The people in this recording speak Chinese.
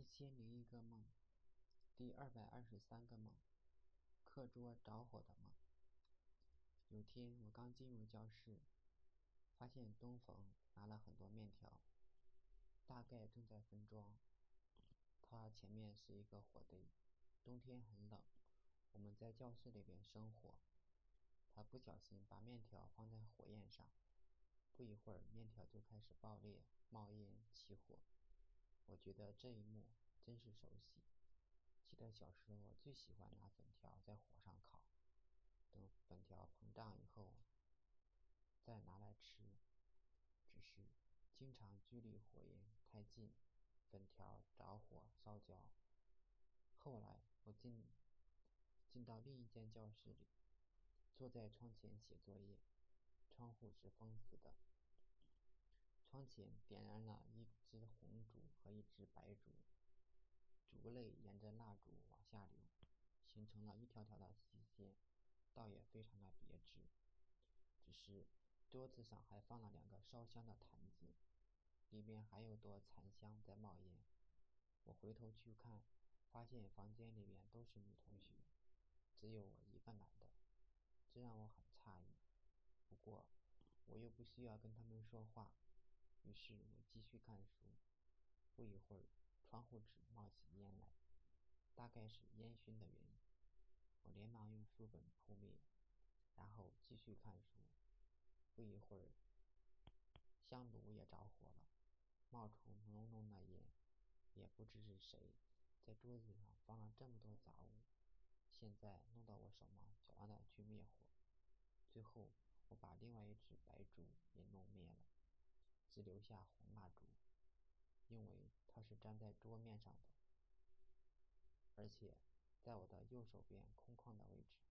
一千零一个梦，第二百二十三个梦，课桌着火的梦。有天我刚进入教室，发现东冯拿了很多面条，大概正在分装。他前面是一个火堆，冬天很冷，我们在教室里边生火。他不小心把面条放在火焰上，不一会儿面条就开始爆裂、冒烟、起火。我觉得这一幕真是熟悉。记得小时候，最喜欢拿粉条在火上烤，等粉条膨胀以后，再拿来吃。只是经常距离火焰太近，粉条着火烧焦。后来我进进到另一间教室里，坐在窗前写作业，窗户是封死的。点燃了一支红烛和一支白烛，烛泪沿着蜡烛往下流，形成了一条条的细线，倒也非常的别致。只是桌子上还放了两个烧香的坛子，里面还有朵残香在冒烟。我回头去看，发现房间里面都是女同学，只有我一个男的，这让我很诧异。不过我又不需要跟他们说话。于是我继续看书，不一会儿，窗户纸冒起烟来，大概是烟熏的原因。我连忙用书本扑灭，然后继续看书。不一会儿，香炉也着火了，冒出浓浓的烟。也不知是谁在桌子上放了这么多杂物，现在弄到我手忙脚乱的去灭火。最后，我把另外一只白烛也弄灭了。只留下红蜡烛，因为它是粘在桌面上的，而且在我的右手边空旷的位置。